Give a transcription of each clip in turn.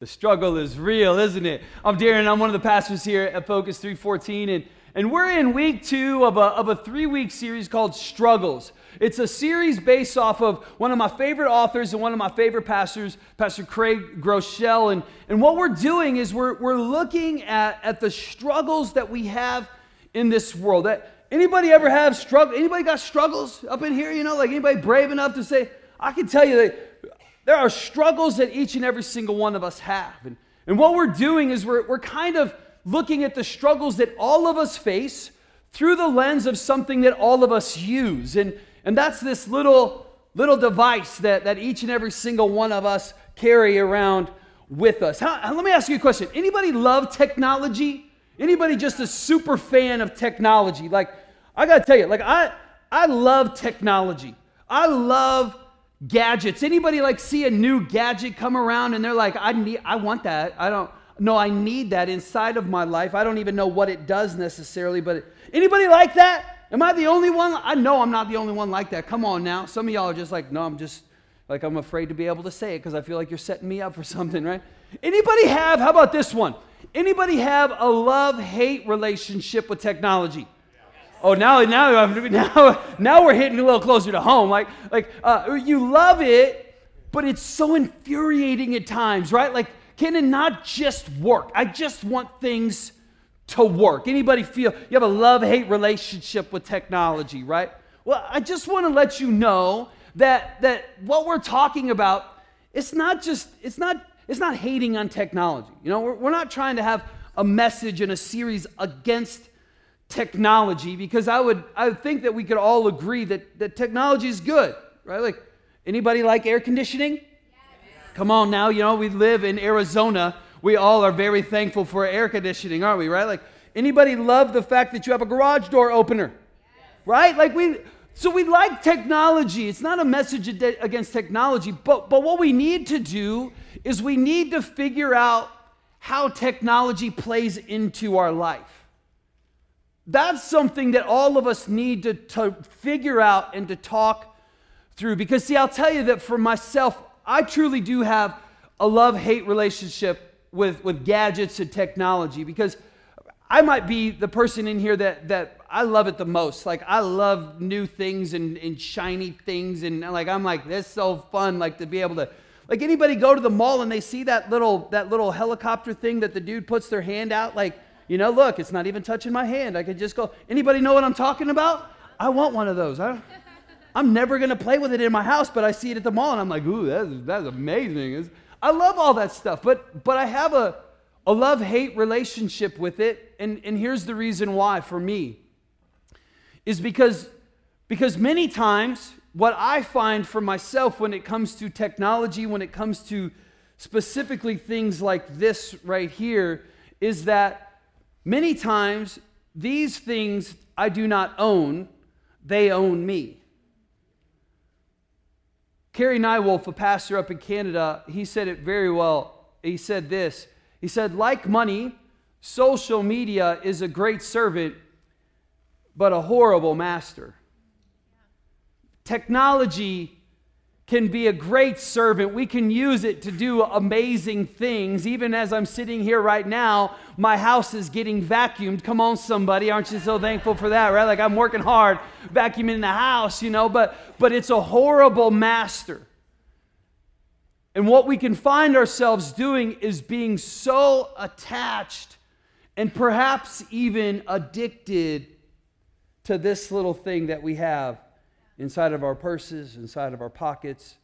The struggle is real, isn't it? I'm Darren. I'm one of the pastors here at Focus 314, and, and we're in week two of a, of a three week series called Struggles. It's a series based off of one of my favorite authors and one of my favorite pastors, Pastor Craig Groeschel. And, and what we're doing is we're, we're looking at, at the struggles that we have in this world. That, anybody ever have struggle? Anybody got struggles up in here? You know, like anybody brave enough to say, I can tell you that there are struggles that each and every single one of us have. And, and what we're doing is we're, we're kind of looking at the struggles that all of us face through the lens of something that all of us use. And, and that's this little, little device that, that each and every single one of us carry around with us. How, let me ask you a question. Anybody love technology? Anybody just a super fan of technology? Like, I gotta tell you, like I I love technology. I love gadgets. Anybody like see a new gadget come around and they're like, I need, I want that. I don't. No, I need that inside of my life. I don't even know what it does necessarily, but anybody like that? Am I the only one? I know I'm not the only one like that. Come on now. Some of y'all are just like, no, I'm just like I'm afraid to be able to say it because I feel like you're setting me up for something, right? Anybody have? How about this one? Anybody have a love-hate relationship with technology? Oh, now, now, now, now we're hitting a little closer to home. Like, like uh, you love it, but it's so infuriating at times, right? Like, can it not just work? I just want things to work. Anybody feel you have a love-hate relationship with technology, right? Well, I just want to let you know that that what we're talking about, it's not just it's not it's not hating on technology. You know, we're, we're not trying to have a message in a series against technology because I would I would think that we could all agree that, that technology is good, right? Like anybody like air conditioning? Yes. Come on now, you know, we live in Arizona. We all are very thankful for air conditioning, aren't we, right? Like anybody love the fact that you have a garage door opener? Yes. Right? Like we so we like technology. It's not a message against technology, but but what we need to do is we need to figure out how technology plays into our life. That's something that all of us need to, to figure out and to talk through. Because, see, I'll tell you that for myself, I truly do have a love hate relationship with, with gadgets and technology because I might be the person in here that, that I love it the most. Like, I love new things and, and shiny things. And, like, I'm like, this is so fun, like, to be able to. Like, anybody go to the mall and they see that little, that little helicopter thing that the dude puts their hand out? Like, you know, look, it's not even touching my hand. I could just go, anybody know what I'm talking about? I want one of those. I, am never going to play with it in my house, but I see it at the mall and I'm like, ooh, that's, that's amazing. It's, I love all that stuff, but, but I have a, a love hate relationship with it. And, and here's the reason why for me is because, because many times what I find for myself when it comes to technology, when it comes to specifically things like this right here, is that Many times, these things I do not own, they own me. Carey Nieuwhof, a pastor up in Canada, he said it very well. He said this He said, like money, social media is a great servant, but a horrible master. Technology can be a great servant. We can use it to do amazing things. Even as I'm sitting here right now, my house is getting vacuumed. Come on, somebody. Aren't you so thankful for that, right? Like I'm working hard vacuuming the house, you know, but, but it's a horrible master. And what we can find ourselves doing is being so attached and perhaps even addicted to this little thing that we have inside of our purses, inside of our pockets,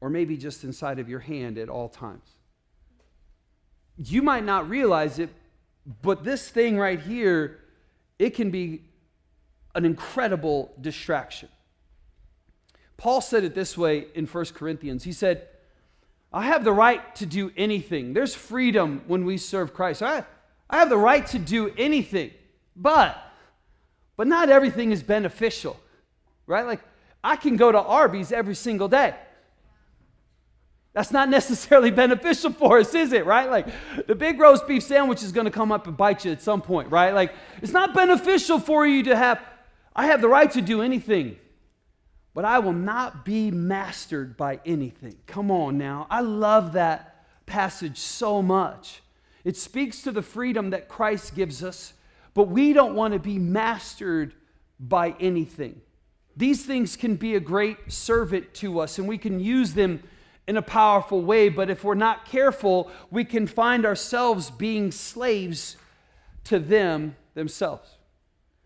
or maybe just inside of your hand at all times. You might not realize it, but this thing right here, it can be an incredible distraction. Paul said it this way in 1 Corinthians. He said, I have the right to do anything. There's freedom when we serve Christ. I, I have the right to do anything, but but not everything is beneficial right? Like, I can go to Arby's every single day. That's not necessarily beneficial for us, is it, right? Like, the big roast beef sandwich is to come up and bite you at some point, right? Like, it's not beneficial for you to have, I have the right to do anything, but I will not be mastered by anything. Come on now. I love that passage so much. It speaks to the freedom that Christ gives us, but we don't want to be mastered by anything. These things can be a great servant to us, and we can use them in a powerful way, but if we're not careful, we can find ourselves being slaves to them themselves.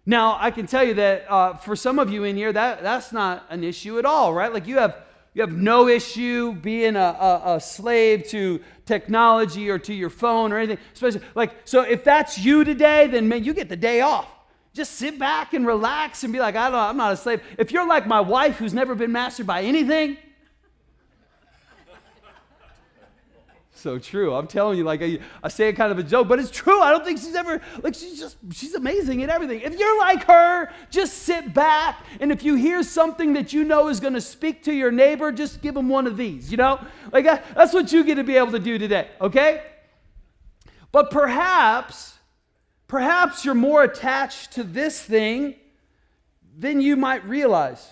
Now, I can tell you that uh, for some of you in here, that, that's not an issue at all, right? Like you have, you have no issue being a, a, a slave to technology or to your phone or anything. Especially, like, so if that's you today, then man, you get the day off. Just sit back and relax and be like, I don't, I'm not a slave. If you're like my wife who's never been mastered by anything, so true. I'm telling you, like I, I, say it kind of a joke, but it's true. I don't think she's ever like she's just she's amazing at everything. If you're like her, just sit back, and if you hear something that you know is going to speak to your neighbor, just give them one of these. You know, like that's what you get to be able to do today. Okay, but perhaps, perhaps you're more attached to this thing than you might realize.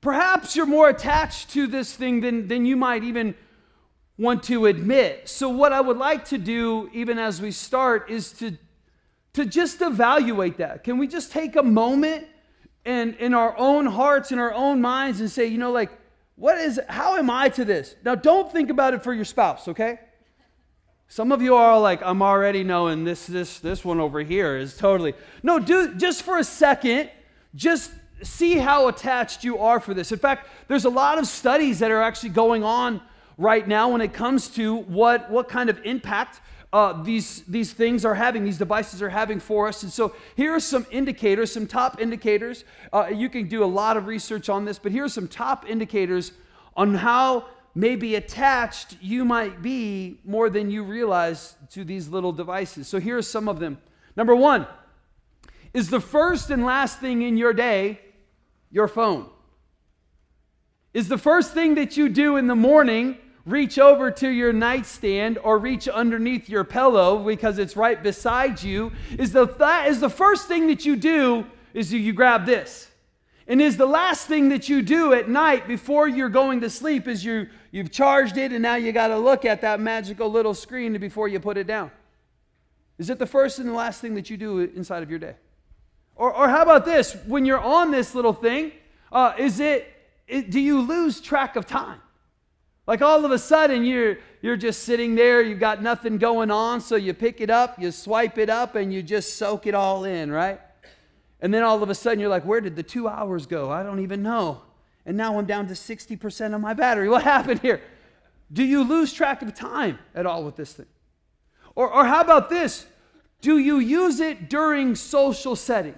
Perhaps you're more attached to this thing than, than you might even want to admit. So, what I would like to do, even as we start, is to, to just evaluate that. Can we just take a moment and in our own hearts in our own minds and say, you know, like, what is, how am I to this? Now, don't think about it for your spouse, okay? Some of you are like, I'm already knowing this, this, this one over here is totally. No, do just for a second, just see how attached you are for this. In fact, there's a lot of studies that are actually going on right now when it comes to what, what kind of impact uh, these, these things are having, these devices are having for us. And so here are some indicators, some top indicators. Uh, you can do a lot of research on this, but here are some top indicators on how maybe attached you might be more than you realize to these little devices. So here are some of them. Number one is the first and last thing in your day your phone. Is the first thing that you do in the morning reach over to your nightstand or reach underneath your pillow because it's right beside you is the, that is the first thing that you do is you, you grab this and is the last thing that you do at night before you're going to sleep is you you've charged it and now you got to look at that magical little screen before you put it down is it the first and the last thing that you do inside of your day or, or how about this when you're on this little thing uh, is it, it do you lose track of time like all of a sudden you're you're just sitting there, you've got nothing going on, so you pick it up, you swipe it up, and you just soak it all in, right? And then all of a sudden you're like, where did the two hours go? I don't even know. And now I'm down to 60% of my battery. What happened here? Do you lose track of time at all with this thing? Or, or how about this? Do you use it during social settings?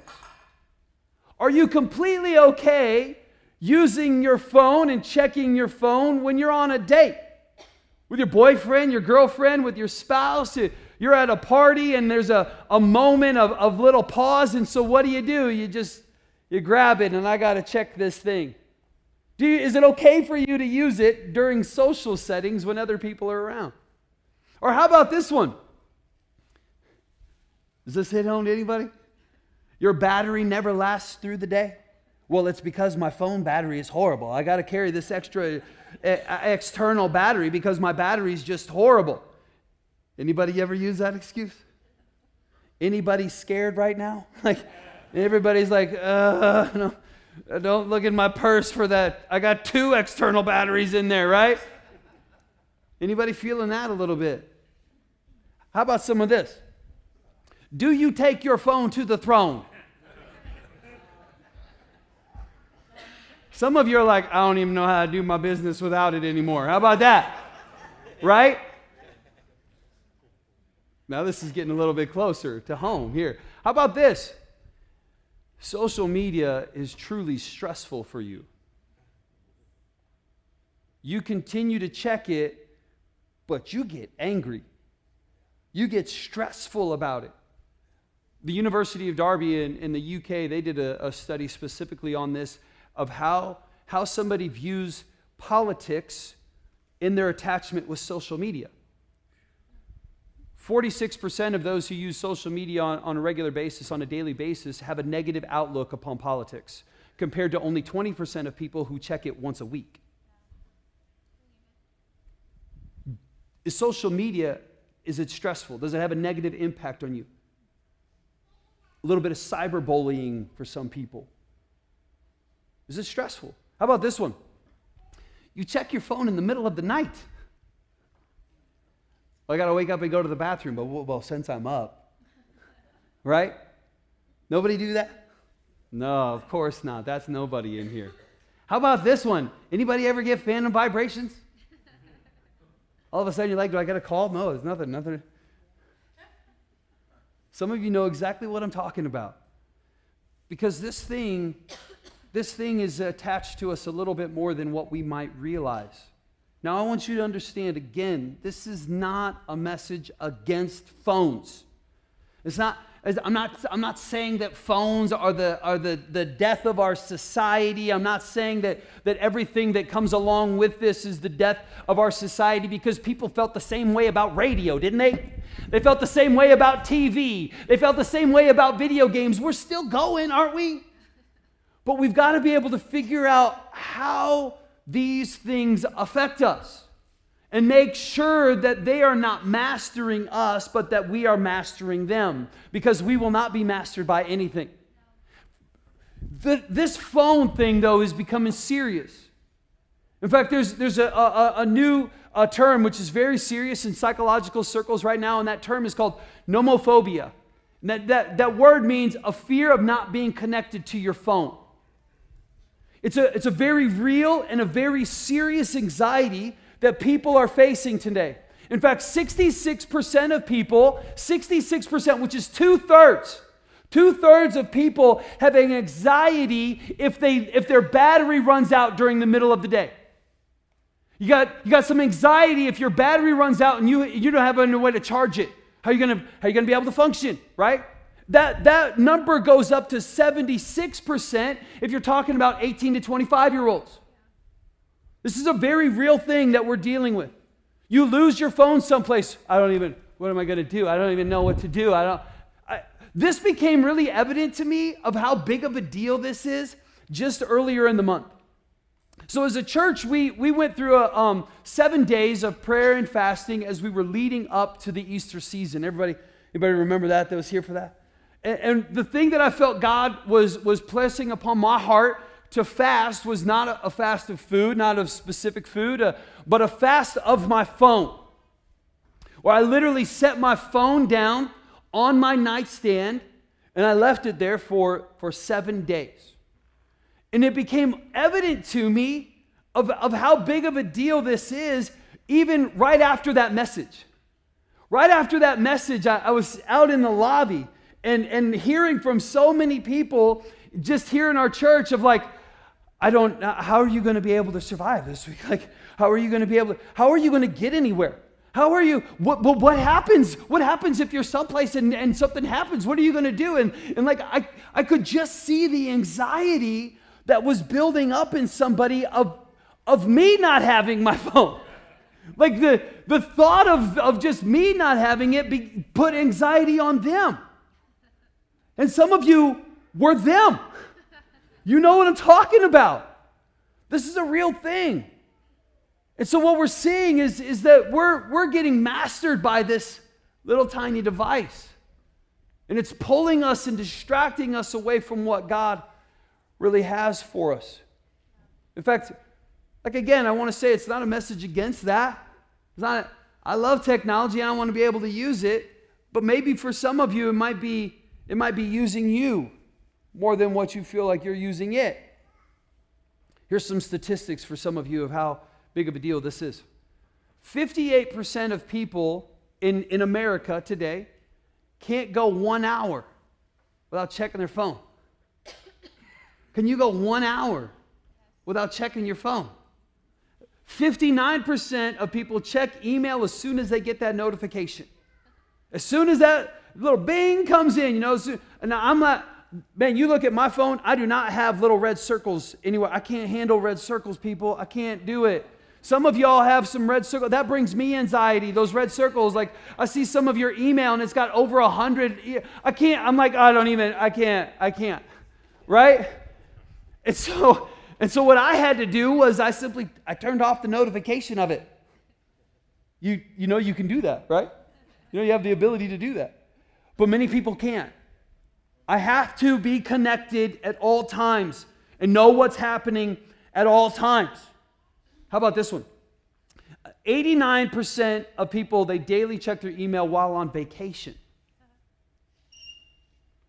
Are you completely okay using your phone and checking your phone when you're on a date with your boyfriend, your girlfriend, with your spouse. Eh, you're at a party and there's a, a moment of, of little pause. And so what do you do? You just you grab it and I got to check this thing. Do you, is it okay for you to use it during social settings when other people are around? Or how about this one? Does this hit home to anybody? Your battery never lasts through the day? Well, it's because my phone battery is horrible. I got to carry this extra uh, external battery because my battery is just horrible. Anybody ever use that excuse? Anybody scared right now? Like everybody's like, uh, no, don't look in my purse for that. I got two external batteries in there, right? Anybody feeling that a little bit? How about some of this? Do you take your phone to the throne? Some of you are like, I don't even know how to do my business without it anymore. How about that? right? Now, this is getting a little bit closer to home here. How about this? Social media is truly stressful for you. You continue to check it, but you get angry. You get stressful about it. The University of Derby in, in the UK, they did a, a study specifically on this of how, how somebody views politics in their attachment with social media. 46% of those who use social media on, on, a regular basis, on a daily basis, have a negative outlook upon politics, compared to only 20% of people who check it once a week. Is social media, is it stressful? Does it have a negative impact on you? A little bit of cyberbullying for some people. Is it stressful? How about this one? You check your phone in the middle of the night. Well, I got to wake up and go to the bathroom, but well, since I'm up, right? Nobody do that? No, of course not. That's nobody in here. How about this one? Anybody ever get phantom vibrations? All of a sudden you're like, do I get a call? No, there's nothing, nothing. Some of you know exactly what I'm talking about. Because this thing, this thing is attached to us a little bit more than what we might realize. Now, I want you to understand again, this is not a message against phones. It's not, I'm not, I'm not saying that phones are, the, are the, the death of our society. I'm not saying that, that everything that comes along with this is the death of our society because people felt the same way about radio, didn't they? They felt the same way about TV. They felt the same way about video games. We're still going, aren't we? But we've got to be able to figure out how these things affect us and make sure that they are not mastering us, but that we are mastering them because we will not be mastered by anything. The, this phone thing, though, is becoming serious. In fact, there's, there's a, a, a new a term which is very serious in psychological circles right now, and that term is called nomophobia. That, that, that word means a fear of not being connected to your phone. It's a, it's a very real and a very serious anxiety that people are facing today. In fact, 66% of people, 66%, which is two thirds, two thirds of people have an anxiety if, they, if their battery runs out during the middle of the day. You got, you got some anxiety if your battery runs out and you, you don't have any way to charge it. How are you gonna, how are you gonna be able to function, right? That, that number goes up to 76% if you're talking about 18 to 25 year olds. This is a very real thing that we're dealing with. You lose your phone someplace. I don't even, what am I going to do? I don't even know what to do. I don't. I, this became really evident to me of how big of a deal this is just earlier in the month. So, as a church, we, we went through a, um, seven days of prayer and fasting as we were leading up to the Easter season. Everybody, anybody remember that that was here for that? And, the thing that I felt God was, was placing upon my heart to fast was not a, a fast of food, not of specific food, uh, but a fast of my phone. Where I literally set my phone down on my nightstand and I left it there for, for seven days. And it became evident to me of, of how big of a deal this is, even right after that message. Right after that message, I, I was out in the lobby and, and hearing from so many people just here in our church of like, I don't, uh, how are you going to be able to survive this week? Like, how are you going to be able to, how are you going to get anywhere? How are you, what, what, what happens? What happens if you're someplace and, and something happens? What are you going to do? And, and like, I, I could just see the anxiety that was building up in somebody of, of me not having my phone. Like the, the thought of, of just me not having it be, put anxiety on them. And some of you were them. You know what I'm talking about. This is a real thing. And so what we're seeing is, is that we're, we're getting mastered by this little tiny device. And it's pulling us and distracting us away from what God really has for us. In fact, like again, I want to say it's not a message against that. It's not, I love technology I want to be able to use it, but maybe for some of you it might be it might be using you more than what you feel like you're using it. Here's some statistics for some of you of how big of a deal this is 58% of people in, in America today can't go one hour without checking their phone. Can you go one hour without checking your phone? 59% of people check email as soon as they get that notification. As soon as that little bing comes in, you know, and I'm not, man, you look at my phone, I do not have little red circles anywhere. I can't handle red circles, people. I can't do it. Some of y'all have some red circles. That brings me anxiety. Those red circles, like I see some of your email and it's got over a hundred. I can't. I'm like, I don't even. I can't. I can't. Right? And so, and so what I had to do was I simply I turned off the notification of it. You, you know you can do that, right? You know you have the ability to do that. But many people can't. I have to be connected at all times and know what's happening at all times. How about this one? 89% of people they daily check their email while on vacation.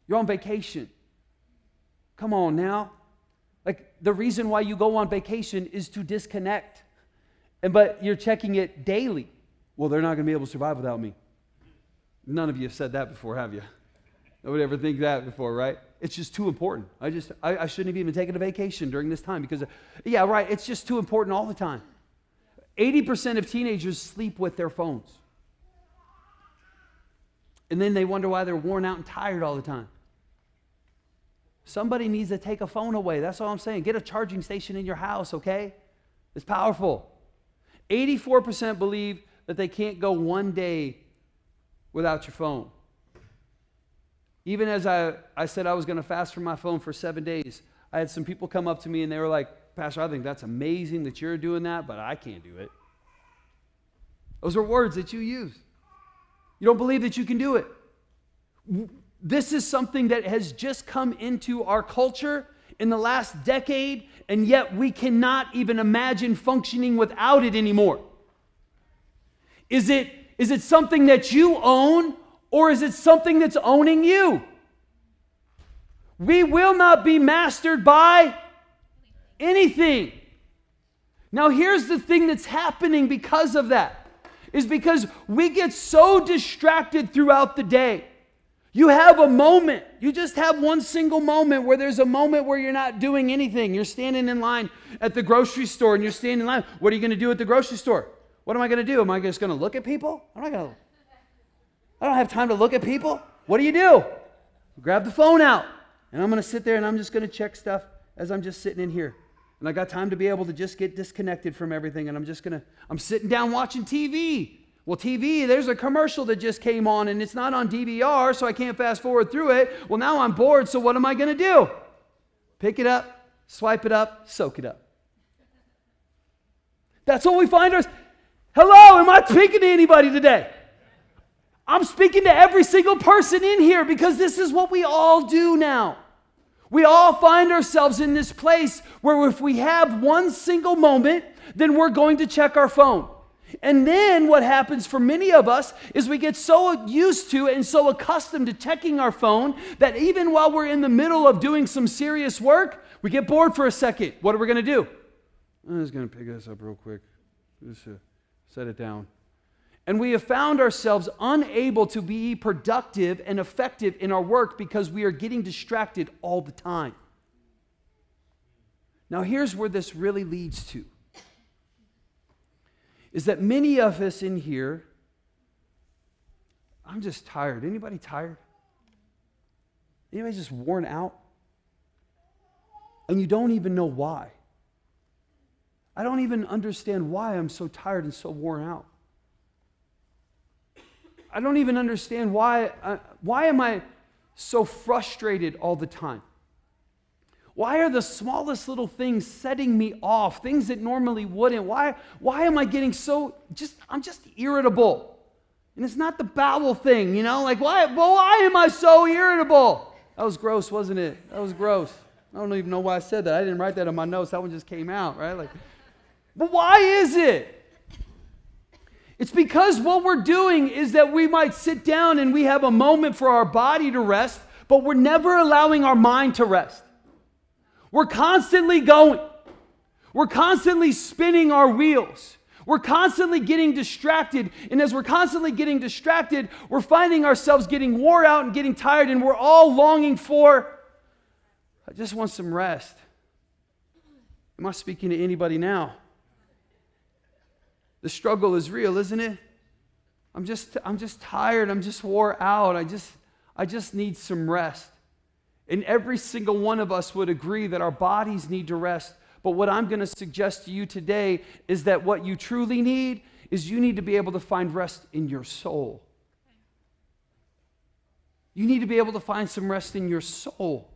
You're on vacation. Come on now. Like the reason why you go on vacation is to disconnect. And but you're checking it daily. Well, they're not going to be able to survive without me. None of you have said that before, have you? Nobody ever think that before, right? It's just too important. I just I, I shouldn't have even taken a vacation during this time because, yeah, right. It's just too important all the time. 80% of teenagers sleep with their phones. And then they wonder why they're worn out and tired all the time. Somebody needs to take a phone away. That's all I'm saying. Get a charging station in your house, okay? It's powerful. 84% believe that they can't go one day without your phone. Even as I, I said I was going to fast from my phone for seven days, I had some people come up to me and they were like, Pastor, I think that's amazing that you're doing that, but I can't do it. Those are words that you use. You don't believe that you can do it. This is something that has just come into our culture in the last decade, and yet we cannot even imagine functioning without it anymore. Is it, is it something that you own, or is it something that's owning you? We will not be mastered by anything. Now, here's the thing that's happening because of that is because we get so distracted throughout the day. You have a moment. You just have one single moment where there's a moment where you're not doing anything. You're standing in line at the grocery store and you're standing in line. What are you going to do at the grocery store? What am I going to do? Am I just going to look at people? I'm not going to I don't have time to look at people. What do you do? Grab the phone out. And I'm going to sit there and I'm just going to check stuff as I'm just sitting in here. And I got time to be able to just get disconnected from everything. And I'm just going to, I'm sitting down watching TV. Well, TV, there's a commercial that just came on and it's not on DVR, so I can't fast forward through it. Well, now I'm bored, so what am I going to do? Pick it up, swipe it up, soak it up. That's what we find ourselves. Hello, am I speaking to anybody today? I'm speaking to every single person in here because this is what we all do now. We all find ourselves in this place where if we have one single moment, then we're going to check our phone. And then what happens for many of us is we get so used to and so accustomed to checking our phone that even while we're in the middle of doing some serious work, we get bored for a second. What are we going to do? I'm just going to pick this up real quick. Just uh, set it down. And we have found ourselves unable to be productive and effective in our work because we are getting distracted all the time. Now, here's where this really leads to is that many of us in here, I'm just tired. Anybody tired? Anybody just worn out? And you don't even know why. I don't even understand why I'm so tired and so worn out. I don't even understand why, uh, why am I so frustrated all the time? Why are the smallest little things setting me off? Things that normally wouldn't. Why, why am I getting so just, I'm just irritable. And it's not the bowel thing, you know? Like, why, well, why am I so irritable? That was gross, wasn't it? That was gross. I don't even know why I said that. I didn't write that on my notes. That one just came out, right? Like, but why is it? It's because what we're doing is that we might sit down and we have a moment for our body to rest, but we're never allowing our mind to rest. We're constantly going, we're constantly spinning our wheels. We're constantly getting distracted. And as we're constantly getting distracted, we're finding ourselves getting wore out and getting tired, and we're all longing for, I just want some rest. Am I speaking to anybody now? The struggle is real, isn't it? I'm just, I'm just tired. I'm just wore out. I just, I just need some rest. And every single one of us would agree that our bodies need to rest. But what I'm going to suggest to you today is that what you truly need is you need to be able to find rest in your soul. You need to be able to find some rest in your soul.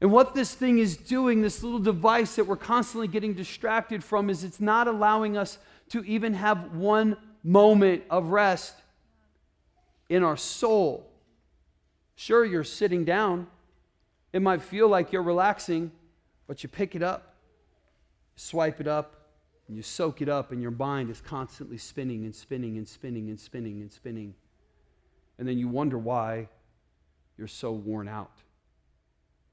And what this thing is doing, this little device that we're constantly getting distracted from, is it's not allowing us to even have one moment of rest in our soul. Sure, you're sitting down. It might feel like you're relaxing, but you pick it up, swipe it up, and you soak it up, and your mind is constantly spinning and spinning and spinning and spinning and spinning. And then you wonder why you're so worn out,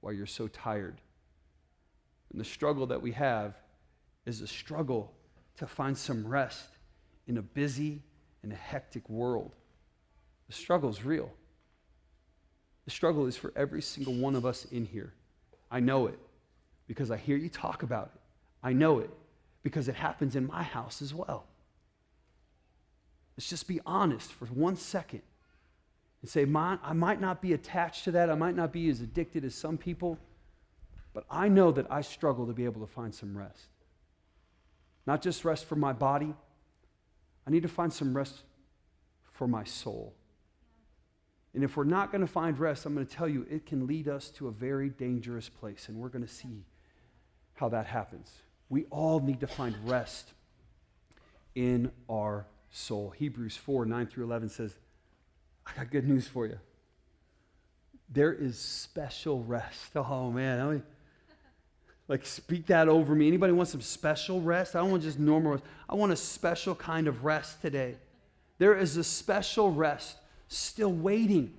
why you're so tired. And the struggle that we have is a struggle to find some rest in a busy and a hectic world. The struggle is real. The struggle is for every single one of us in here. I know it because I hear you talk about it. I know it because it happens in my house as well. Let's just be honest for one second and say, I might not be attached to that. I might not be as addicted as some people, but I know that I struggle to be able to find some rest. Not just rest for my body, I need to find some rest for my soul. And if we're not going to find rest, I'm going to tell you it can lead us to a very dangerous place, and we're going to see how that happens. We all need to find rest in our soul. Hebrews 4 9 through 11 says, I got good news for you. There is special rest. Oh, man. I mean, like, speak that over me. Anybody want some special rest? I don't want just normal rest. I want a special kind of rest today. There is a special rest still waiting.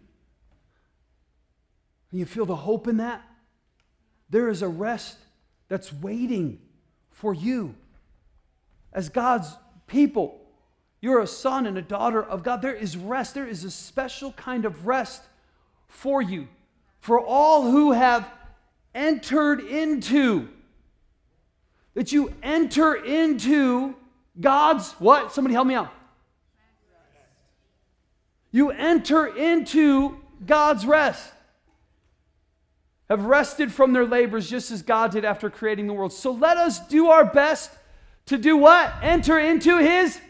You feel the hope in that? There is a rest that's waiting for you. As God's people, you're a son and a daughter of God. There is rest. There is a special kind of rest for you. For all who have entered into. That you enter into God's what? Somebody help me out. You enter into God's rest. Have rested from their labors just as God did after creating the world. So let us do our best to do what? Enter into his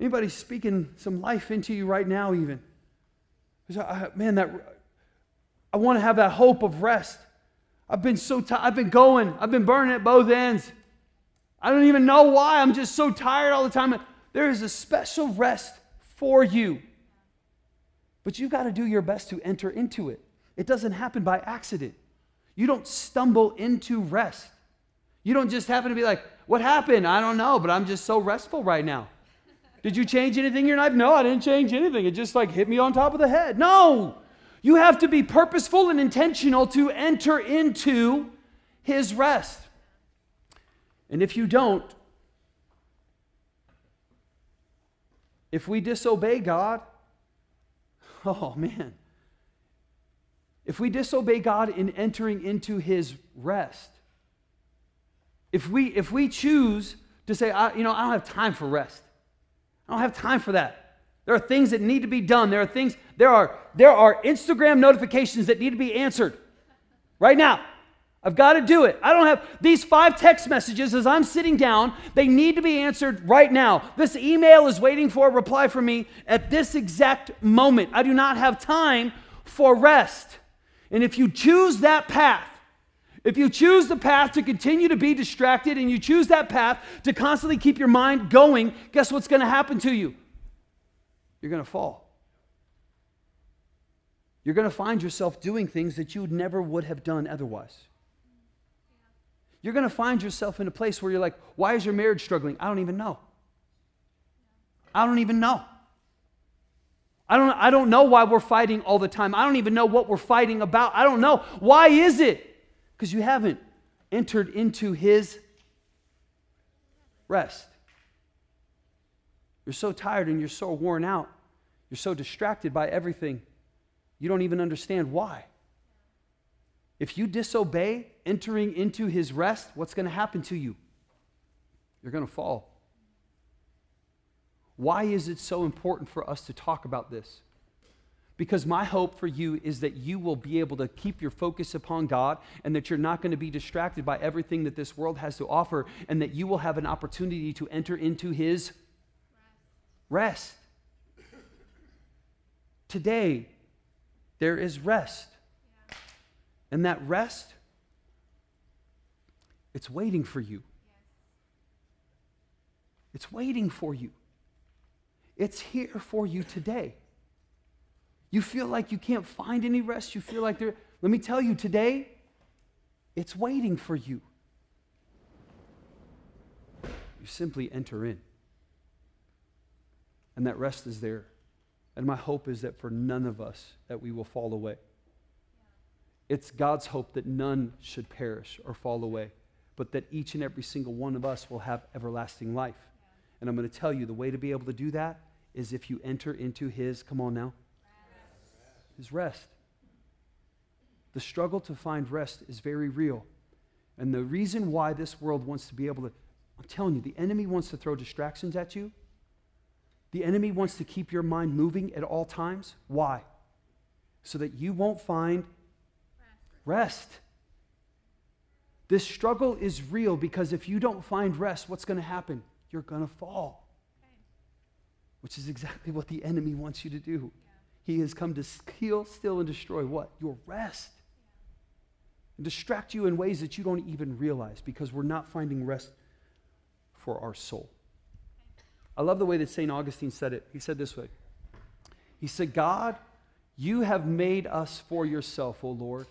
Anybody speaking some life into you right now, even? Uh, uh, man, that I want to have that hope of rest. I've been so tired. I've been going. I've been burning at both ends. I don't even know why. I'm just so tired all the time. There is a special rest for you. But you've got to do your best to enter into it. It doesn't happen by accident. You don't stumble into rest. You don't just happen to be like, what happened? I don't know, but I'm just so restful right now. Did you change anything in your life? No, I didn't change anything. It just like hit me on top of the head. No. You have to be purposeful and intentional to enter into his rest. And if you don't, if we disobey God, oh man. If we disobey God in entering into his rest, if we if we choose to say, I, you know, I don't have time for rest. I don't have time for that. There are things that need to be done. There are things, there are, there are Instagram notifications that need to be answered right now. I've got to do it. I don't have these five text messages as I'm sitting down. They need to be answered right now. This email is waiting for a reply from me at this exact moment. I do not have time for rest. And if you choose that path, if you choose the path to continue to be distracted and you choose that path to constantly keep your mind going, guess what's going to happen to you? You're going to fall. You're going to find yourself doing things that you never would have done otherwise. You're going to find yourself in a place where you're like, why is your marriage struggling? I don't even know. I don't even know. I don't, I don't know why we're fighting all the time. I don't even know what we're fighting about. I don't know. Why is it? Because you haven't entered into his rest. You're so tired and you're so worn out. You're so distracted by everything. You don't even understand why. If you disobey entering into his rest, what's going to happen to you? You're going to fall. Why is it so important for us to talk about this? Because my hope for you is that you will be able to keep your focus upon God and that you're not going to be distracted by everything that this world has to offer and that you will have an opportunity to enter into His rest. Today, there is rest. And that rest, it's waiting for you. It's waiting for you. It's here for you today. You feel like you can't find any rest. You feel like there, let me tell you, today, it's waiting for you. You simply enter in. And that rest is there. And my hope is that for none of us that we will fall away. It's God's hope that none should perish or fall away, but that each and every single one of us will have everlasting life. And I'm going to tell you the way to be able to do that is if you enter into his, come on now, his rest. The struggle to find rest is very real. And the reason why this world wants to be able to, I'm telling you, the enemy wants to throw distractions at you the enemy wants to keep your mind moving at all times. Why? So that you won't find rest. This struggle is real because if you don't find rest, what's going to happen? You're going to fall. Which is exactly what the enemy wants you to do. He has come to kill, steal, and destroy what? Your rest. And distract you in ways that you don't even realize because we're not finding rest for our soul. I love the way that St. Augustine said it. He said this way He said, God, you have made us for yourself, O Lord,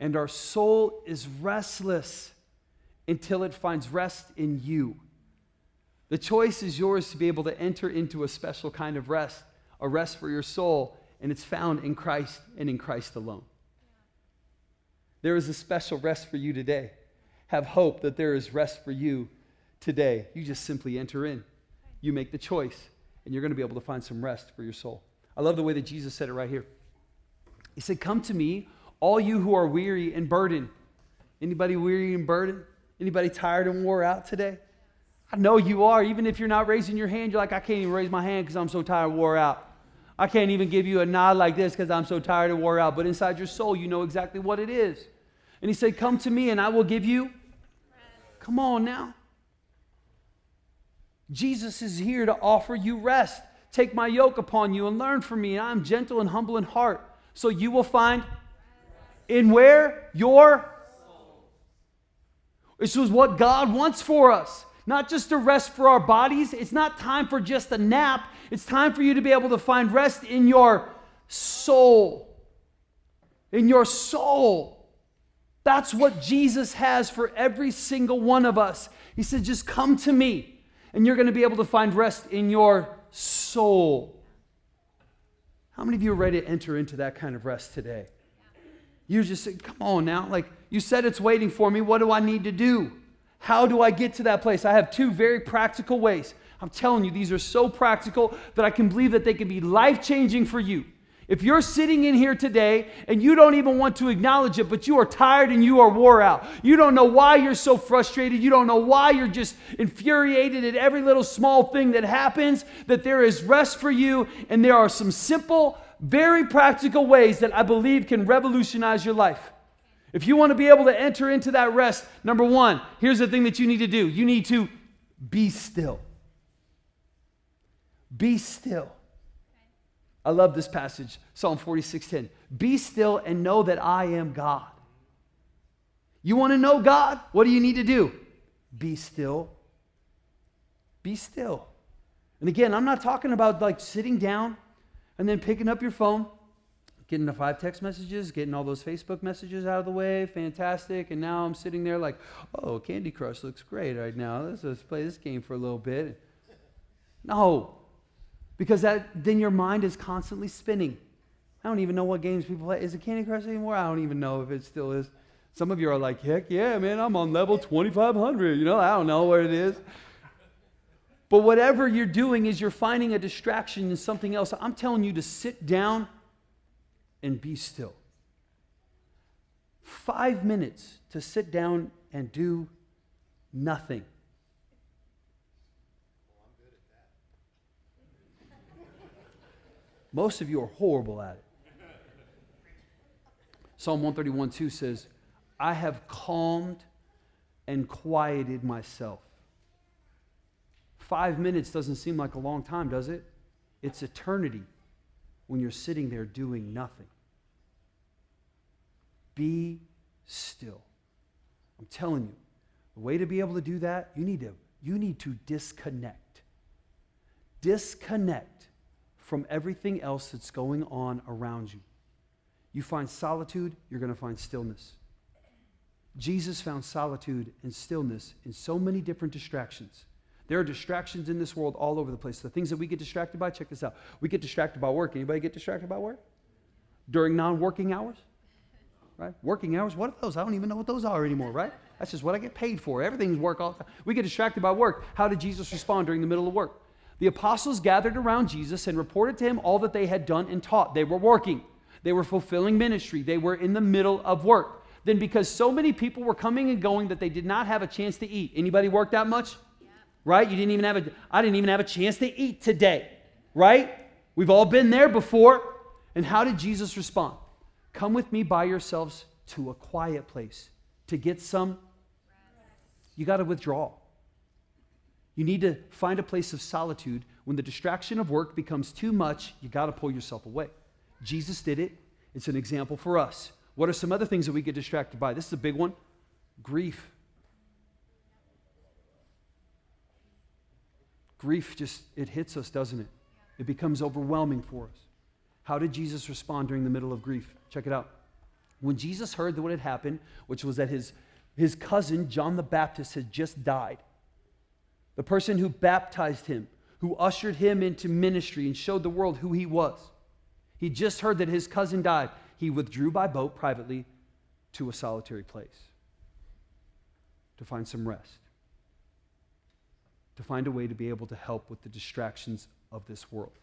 and our soul is restless until it finds rest in you. The choice is yours to be able to enter into a special kind of rest, a rest for your soul, and it's found in Christ and in Christ alone. There is a special rest for you today. Have hope that there is rest for you today. You just simply enter in you make the choice, and you're going to be able to find some rest for your soul. I love the way that Jesus said it right here. He said, Come to me, all you who are weary and burdened. Anybody weary and burdened? Anybody tired and wore out today? I know you are. Even if you're not raising your hand, you're like, I can't even raise my hand because I'm so tired and wore out. I can't even give you a nod like this because I'm so tired and wore out. But inside your soul, you know exactly what it is. And he said, Come to me and I will give you. Come on now. Jesus is here to offer you rest. Take my yoke upon you and learn from me. And I am gentle and humble in heart. So you will find in where? Your soul. This is what God wants for us. Not just a rest for our bodies. It's not time for just a nap. It's time for you to be able to find rest in your soul. In your soul. That's what Jesus has for every single one of us. He said, just come to me and you're going to be able to find rest in your soul. How many of you are ready to enter into that kind of rest today? You just said, come on now. Like you said, it's waiting for me. What do I need to do? How do I get to that place? I have two very practical ways. I'm telling you, these are so practical that I can believe that they can be life changing for you. If you're sitting in here today and you don't even want to acknowledge it, but you are tired and you are wore out, you don't know why you're so frustrated, you don't know why you're just infuriated at every little small thing that happens, that there is rest for you, and there are some simple, very practical ways that I believe can revolutionize your life. If you want to be able to enter into that rest, number one, here's the thing that you need to do you need to be still. Be still. I love this passage, Psalm 46:10. Be still and know that I am God. You want to know God? What do you need to do? Be still. Be still. And again, I'm not talking about like sitting down and then picking up your phone, getting the five text messages, getting all those Facebook messages out of the way, fantastic. And now I'm sitting there like, oh, Candy Crush looks great right now. Let's just play this game for a little bit. No, because that, then your mind is constantly spinning. I don't even know what games people play. Is it Candy Crush anymore? I don't even know if it still is. Some of you are like, heck yeah, man, I'm on level 2500. You know, I don't know what it is. But whatever you're doing is you're finding a distraction in something else. I'm telling you to sit down and be still. Five minutes to sit down and do nothing. Most of you are horrible at it. Psalm 131 2 says, I have calmed and quieted myself. Five minutes doesn't seem like a long time, does it? It's eternity when you're sitting there doing nothing. Be still. I'm telling you, the way to be able to do that, you need to, you need to disconnect. disconnect from everything else that's going on around you. You find solitude, you're going to find stillness. Jesus found solitude and stillness in so many different distractions. There are distractions in this world all over the place. The things that we get distracted by, check this out. We get distracted by work. Anybody get distracted by work? During non-working hours? Right? Working hours, what are those? I don't even know what those are anymore, right? That's just what I get paid for. Everything's work all the time. We get distracted by work. How did Jesus respond during the middle of work? The apostles gathered around Jesus and reported to him all that they had done and taught. They were working. They were fulfilling ministry. They were in the middle of work. Then because so many people were coming and going that they did not have a chance to eat. Anybody work that much? right? You didn't even have a, I didn't even have a chance to eat today, right? We've all been there before. And how did Jesus respond? Come with me by yourselves to a quiet place to get some. You got to withdraw. You need to find a place of solitude. When the distraction of work becomes too much, you got to pull yourself away. Jesus did it. It's an example for us. What are some other things that we get distracted by? This is a big one grief. Grief just, it hits us, doesn't it? It becomes overwhelming for us. How did Jesus respond during the middle of grief? Check it out. When Jesus heard that what had happened, which was that his, his cousin, John the Baptist, had just died, the person who baptized him, who ushered him into ministry and showed the world who he was, he just heard that his cousin died. He withdrew by boat privately to a solitary place to find some rest to find a way to be able to help with the distractions of this world.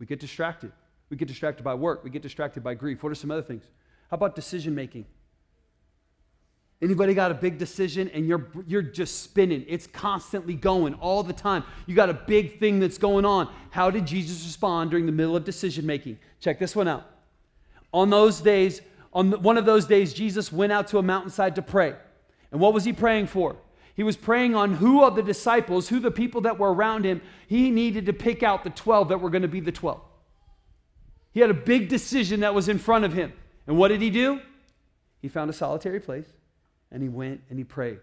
We get distracted. We get distracted by work. We get distracted by grief. What are some other things? How about decision making? Anybody got a big decision and you're, you're just spinning? It's constantly going all the time. You got a big thing that's going on. How did Jesus respond during the middle of decision making? Check this one out. On those days, on one of those days, Jesus went out to a mountainside to pray. And what was he praying for? He was praying on who of the disciples, who the people that were around him, he needed to pick out the 12 that were going to be the 12. He had a big decision that was in front of him. And what did he do? He found a solitary place and he went and he prayed.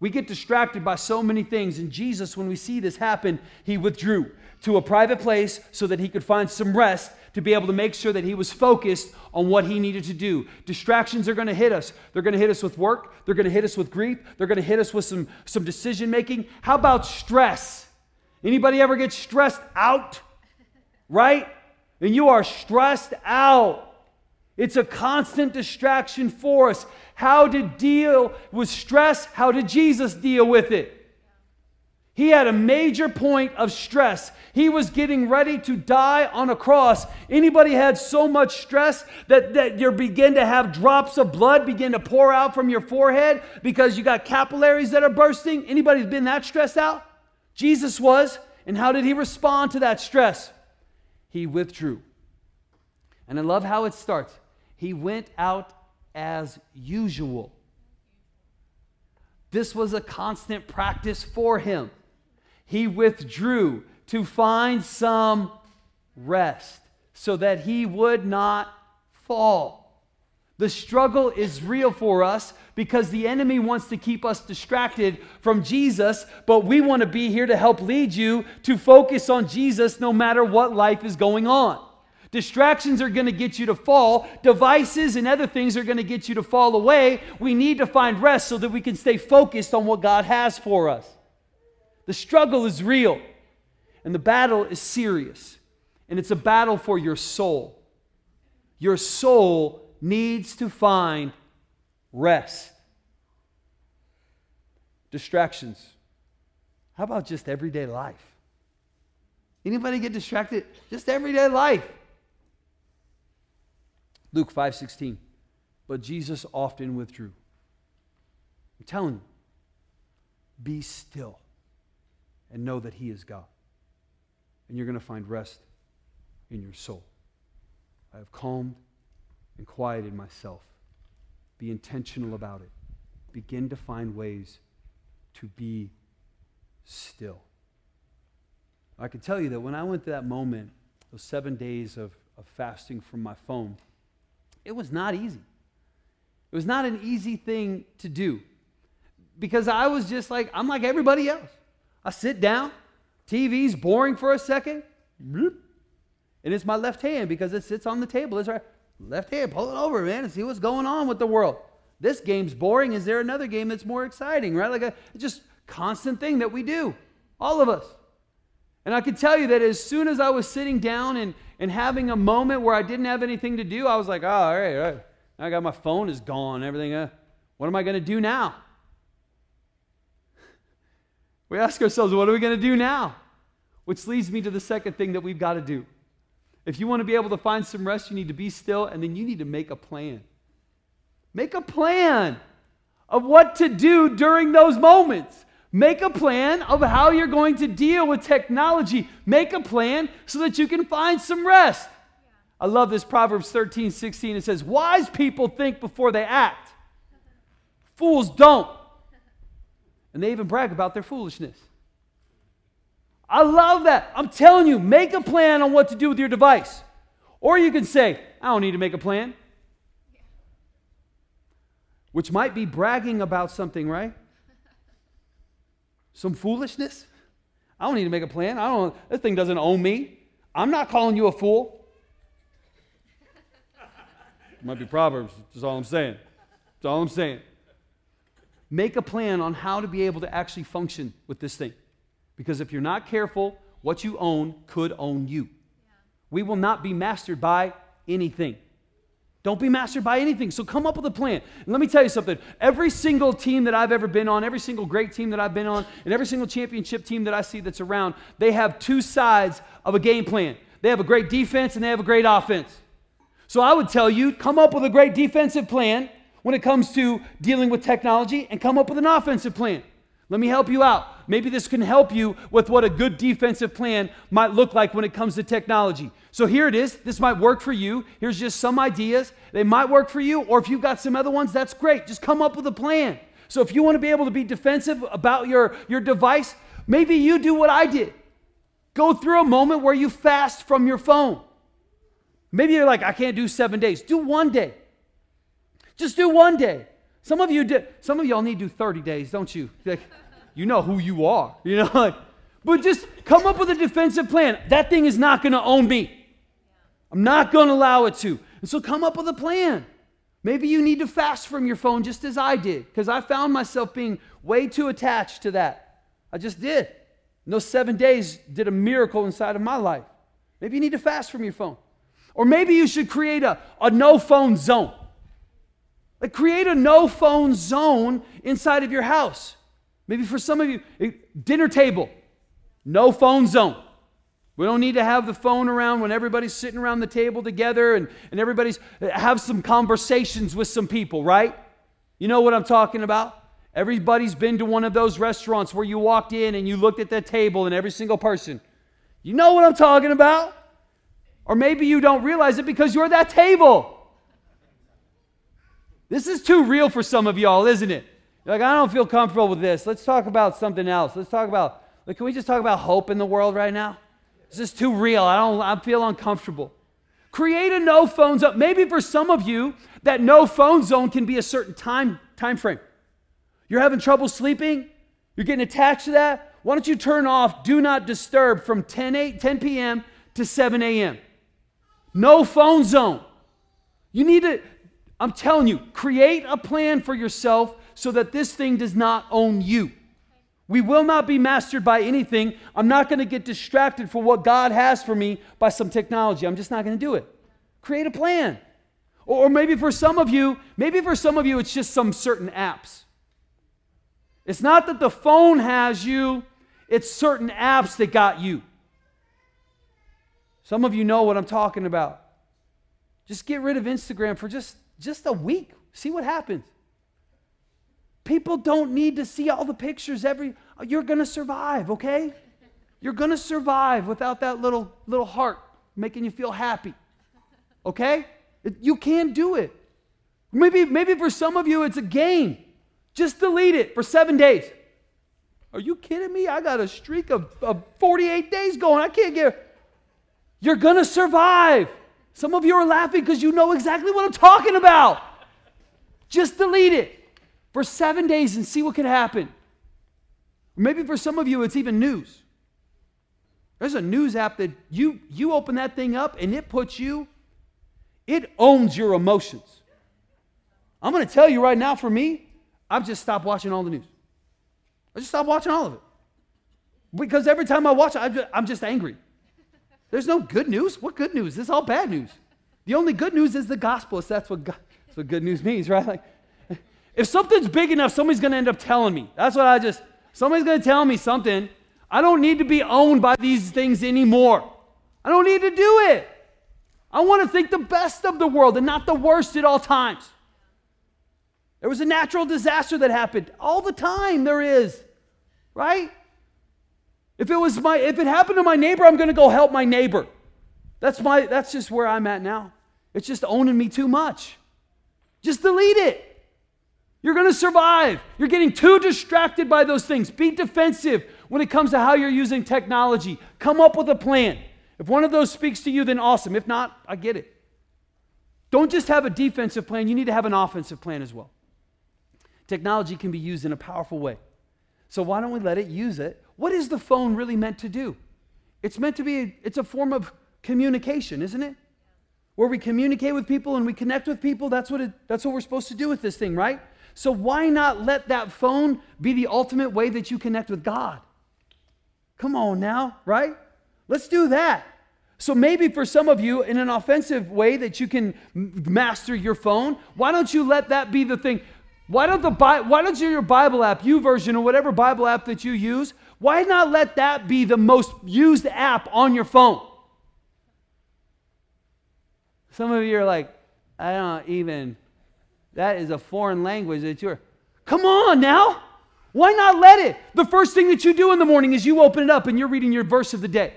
We get distracted by so many things, and Jesus, when we see this happen, he withdrew to a private place so that he could find some rest to be able to make sure that he was focused on what he needed to do. Distractions are going to hit us. They're going to hit us with work, they're going to hit us with grief, they're going to hit us with some, some decision making. How about stress? Anybody ever get stressed out? Right? And you are stressed out. It's a constant distraction for us. How to deal with stress? How did Jesus deal with it? He had a major point of stress. He was getting ready to die on a cross. Anybody had so much stress that, that you begin to have drops of blood begin to pour out from your forehead because you got capillaries that are bursting? Anybody been that stressed out? Jesus was. And how did he respond to that stress? He withdrew. And I love how it starts. He went out as usual. This was a constant practice for him he withdrew to find some rest so that he would not fall. The struggle is real for us because the enemy wants to keep us distracted from Jesus, but we want to be here to help lead you to focus on Jesus no matter what life is going on. Distractions are going to get you to fall. Devices and other things are going to get you to fall away. We need to find rest so that we can stay focused on what God has for us. The struggle is real, and the battle is serious, and it's a battle for your soul. Your soul needs to find rest. Distractions. How about just everyday life? Anybody get distracted? Just everyday life. Luke 5:16. But Jesus often withdrew. I'm telling you, be still and know that He is God. And you're going to find rest in your soul. I have calmed and quieted myself. Be intentional about it. Begin to find ways to be still. I can tell you that when I went to that moment, those seven days of, of fasting from my phone, it was not easy. It was not an easy thing to do because I was just like, I'm like everybody else. I sit down, TV's boring for a second. And it's my left hand because it sits on the table. It's right. Left hand, pull it over, man, and see what's going on with the world. This game's boring. Is there another game that's more exciting, right? Like a just constant thing that we do, all of us. And I can tell you that as soon as I was sitting down and, and having a moment where I didn't have anything to do, I was like, oh, all right, all right. I got my phone is gone, everything. Uh, what am I going to do now? We ask ourselves, what are we going to do now? Which leads me to the second thing that we've got to do. If you want to be able to find some rest, you need to be still, and then you need to make a plan. Make a plan of what to do during those moments. Make a plan of how you're going to deal with technology. Make a plan so that you can find some rest. I love this Proverbs 13, 16. It says, Wise people think before they act, fools don't. And they even brag about their foolishness. I love that. I'm telling you, make a plan on what to do with your device. Or you can say, I don't need to make a plan. Which might be bragging about something, right? Some foolishness. I don't need to make a plan. I don't this thing doesn't own me. I'm not calling you a fool. It might be Proverbs, that's all I'm saying. That's all I'm saying. Make a plan on how to be able to actually function with this thing. Because if you're not careful, what you own could own you. Yeah. We will not be mastered by anything. Don't be mastered by anything. So come up with a plan. And let me tell you something. Every single team that I've ever been on, every single great team that I've been on, and every single championship team that I see that's around, they have two sides of a game plan. They have a great defense and they have a great offense. So I would tell you, come up with a great defensive plan when it comes to dealing with technology and come up with an offensive plan. Let me help you out. Maybe this can help you with what a good defensive plan might look like when it comes to technology. So here it is. This might work for you. Here's just some ideas. They might work for you, or if you've got some other ones, that's great. Just come up with a plan. So if you want to be able to be defensive about your, your device, maybe you do what I did. Go through a moment where you fast from your phone. Maybe you're like, I can't do seven days. Do one day. Just do one day. Some of you did, some of y'all need to do 30 days, don't you? Like, you know who you are, you know? Like, but just come up with a defensive plan. That thing is not going to own me. I'm not going to allow it to. And so come up with a plan. Maybe you need to fast from your phone just as I did, because I found myself being way too attached to that. I just did. And those seven days did a miracle inside of my life. Maybe you need to fast from your phone. Or maybe you should create a, a no phone zone. Like create a no phone zone inside of your house. Maybe for some of you, dinner table, no phone zone. We don't need to have the phone around when everybody's sitting around the table together and, and everybody's uh, have some conversations with some people, right? You know what I'm talking about? Everybody's been to one of those restaurants where you walked in and you looked at that table and every single person. You know what I'm talking about? Or maybe you don't realize it because you're that table. This is too real for some of y'all, isn't it? You're like, I don't feel comfortable with this. Let's talk about something else. Let's talk about, like, can we just talk about hope in the world right now? This is too real. I don't, I feel uncomfortable. Create a no phone zone. Maybe for some of you, that no phone zone can be a certain time, time frame. You're having trouble sleeping, you're getting attached to that. Why don't you turn off do not disturb from 10, 8, 10 p.m. to 7 a.m.? No phone zone. You need to, I'm telling you, create a plan for yourself so that this thing does not own you. We will not be mastered by anything. I'm not going to get distracted for what God has for me by some technology. I'm just not going to do it. Create a plan. Or maybe for some of you, maybe for some of you, it's just some certain apps. It's not that the phone has you, it's certain apps that got you. Some of you know what I'm talking about. Just get rid of Instagram for just just a week. See what happens. People don't need to see all the pictures every you're going to survive, okay? You're going to survive without that little little heart making you feel happy. Okay? You can't do it. Maybe maybe for some of you it's a game. Just delete it for 7 days. Are you kidding me? I got a streak of, of 48 days going. I can't get You're going to survive. Some of you are laughing because you know exactly what I'm talking about. Just delete it for seven days and see what can happen. Maybe for some of you, it's even news. There's a news app that you you open that thing up and it puts you it owns your emotions. I'm going to tell you right now for me, I've just stopped watching all the news. I just stopped watching all of it. Because every time I watch it, I'm just angry. There's no good news. What good news? This is all bad news. The only good news is the gospel. So that's what, God, that's what good news means, right? Like, if something's big enough, somebody's going to end up telling me. That's what I just, somebody's going to tell me something. I don't need to be owned by these things anymore. I don't need to do it. I want to think the best of the world and not the worst at all times. There was a natural disaster that happened. All the time there is. Right? If it was my if it happened to my neighbor, I'm going to go help my neighbor. That's my that's just where I'm at now. It's just owning me too much. Just delete it. You're going to survive. You're getting too distracted by those things. Be defensive when it comes to how you're using technology. Come up with a plan. If one of those speaks to you, then awesome. If not, I get it. Don't just have a defensive plan, you need to have an offensive plan as well. Technology can be used in a powerful way. So why don't we let it use it? What is the phone really meant to do? It's meant to be, it's a form of communication, isn't it? Where we communicate with people and we connect with people, that's what, it, that's what we're supposed to do with this thing, right? So why not let that phone be the ultimate way that you connect with God? Come on now, right? Let's do that. So maybe for some of you, in an offensive way that you can master your phone, why don't you let that be the thing? Why don't the why don't you your Bible app, YouVersion or whatever Bible app that you use, why not let that be the most used app on your phone? Some of you are like, I don't even that is a foreign language that you're Come on now. Why not let it? The first thing that you do in the morning is you open it up and you're reading your verse of the day.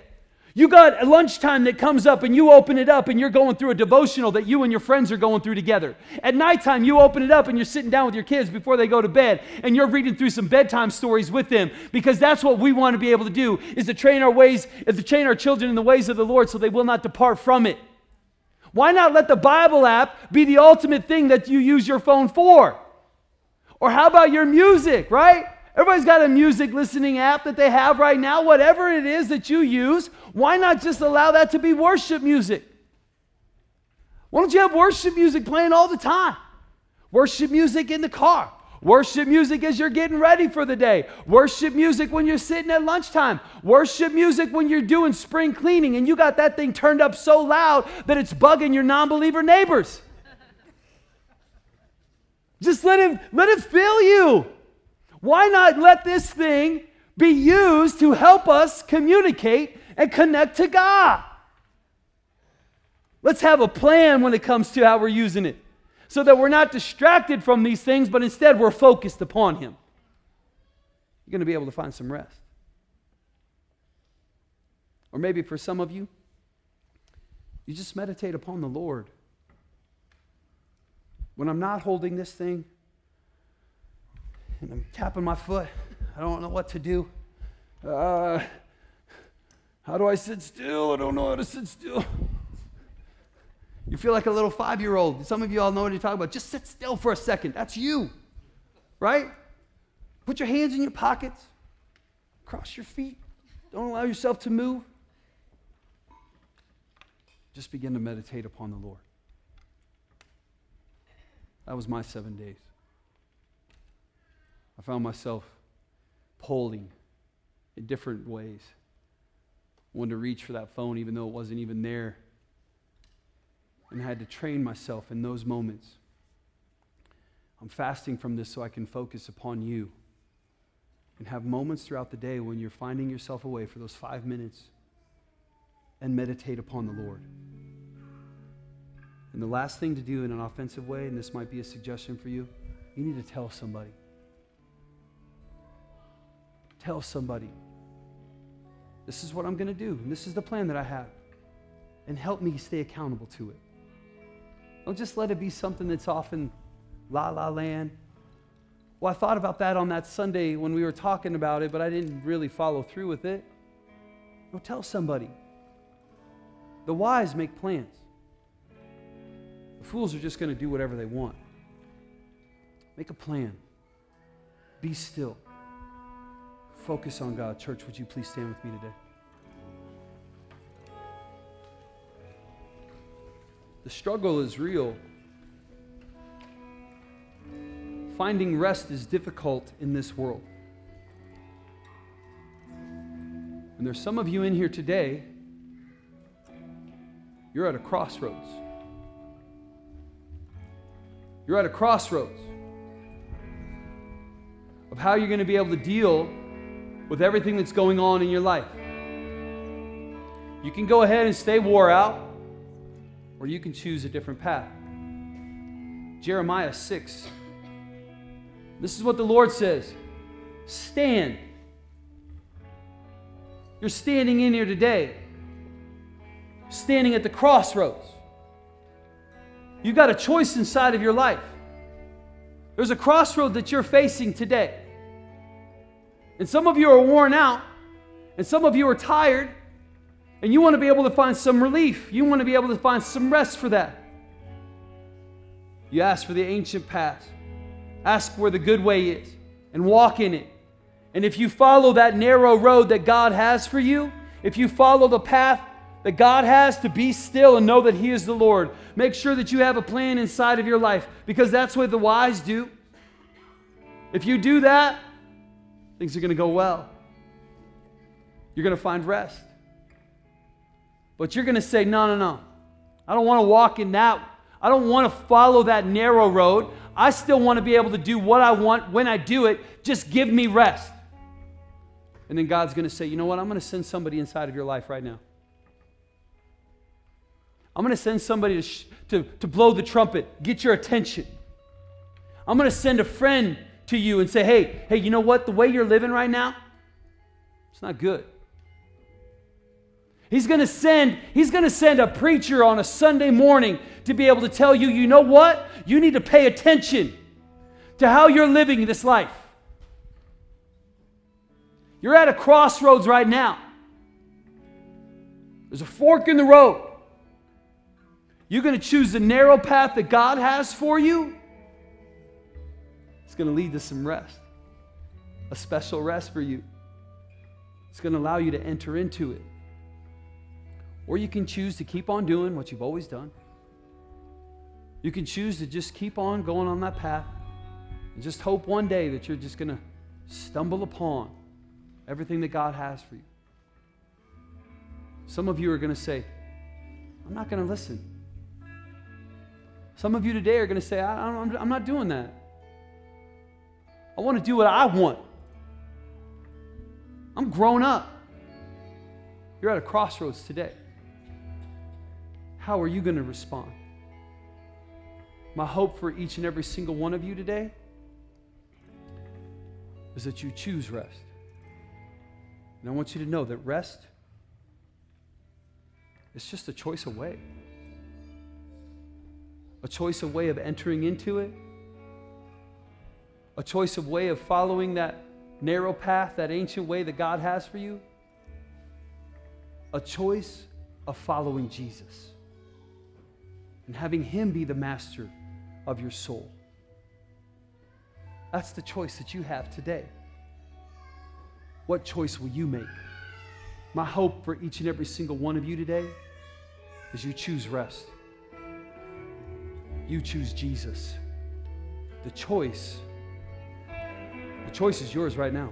You got a lunchtime that comes up and you open it up and you're going through a devotional that you and your friends are going through together. At nighttime, you open it up and you're sitting down with your kids before they go to bed and you're reading through some bedtime stories with them because that's what we want to be able to do is to train our ways, is to train our children in the ways of the Lord so they will not depart from it. Why not let the Bible app be the ultimate thing that you use your phone for? Or how about your music, right? Everybody's got a music listening app that they have right now. Whatever it is that you use, why not just allow that to be worship music? Why don't you have worship music playing all the time? Worship music in the car. Worship music as you're getting ready for the day. Worship music when you're sitting at lunchtime. Worship music when you're doing spring cleaning and you got that thing turned up so loud that it's bugging your non believer neighbors. Just let it, let it fill you. Why not let this thing be used to help us communicate and connect to God? Let's have a plan when it comes to how we're using it so that we're not distracted from these things, but instead we're focused upon Him. You're going to be able to find some rest. Or maybe for some of you, you just meditate upon the Lord. When I'm not holding this thing, and I'm tapping my foot. I don't know what to do. Uh, how do I sit still? I don't know how to sit still. You feel like a little five year old. Some of you all know what you're talking about. Just sit still for a second. That's you, right? Put your hands in your pockets, cross your feet. Don't allow yourself to move. Just begin to meditate upon the Lord. That was my seven days. I found myself pulling in different ways. Wanted to reach for that phone even though it wasn't even there. And I had to train myself in those moments. I'm fasting from this so I can focus upon you and have moments throughout the day when you're finding yourself away for those five minutes and meditate upon the Lord. And the last thing to do in an offensive way, and this might be a suggestion for you, you need to tell somebody. Tell somebody, this is what I'm going to do, and this is the plan that I have. And help me stay accountable to it. Don't just let it be something that's often la la land. Well, I thought about that on that Sunday when we were talking about it, but I didn't really follow through with it. Go tell somebody. The wise make plans. The fools are just going to do whatever they want. Make a plan. Be still focus on God. Church, would you please stand with me today? The struggle is real. Finding rest is difficult in this world. And there's some of you in here today, you're at a crossroads. You're at a crossroads of how you're going to be able to deal with everything that's going on in your life. You can go ahead and stay wore out, or you can choose a different path. Jeremiah 6. This is what the Lord says Stand. You're standing in here today, standing at the crossroads. You've got a choice inside of your life. There's a crossroad that you're facing today. And some of you are worn out, and some of you are tired, and you want to be able to find some relief. You want to be able to find some rest for that. You ask for the ancient path, ask where the good way is, and walk in it. And if you follow that narrow road that God has for you, if you follow the path that God has to be still and know that He is the Lord, make sure that you have a plan inside of your life because that's what the wise do. If you do that, things are going to go well. You're going to find rest. But you're going to say, no, no, no. I don't want to walk in that. I don't want to follow that narrow road. I still want to be able to do what I want when I do it. Just give me rest. And then God's going to say, you know what? I'm going to send somebody inside of your life right now. I'm going to send somebody to, sh- to, to blow the trumpet, get your attention. I'm going to send a friend to you and say, hey, hey, you know what? The way you're living right now, it's not good. He's going to send he's going to send a preacher on a Sunday morning to be able to tell you, you know what? You need to pay attention to how you're living this life. You're at a crossroads right now. There's a fork in the road. You're going to choose the narrow path that God has for you. Going to lead to some rest, a special rest for you. It's going to allow you to enter into it. Or you can choose to keep on doing what you've always done. You can choose to just keep on going on that path and just hope one day that you're just going to stumble upon everything that God has for you. Some of you are going to say, I'm not going to listen. Some of you today are going to say, I, am not doing that. I want to do what I want. I'm grown up. You're at a crossroads today. How are you going to respond? My hope for each and every single one of you today is that you choose rest. And I want you to know that rest is just a choice away a choice of way of entering into it, a choice of way of following that narrow path, that ancient way that God has for you, a choice of following Jesus and having Him be the master of your soul. That's the choice that you have today. What choice will you make? My hope for each and every single one of you today is you choose rest you choose Jesus. The choice, the choice is yours right now.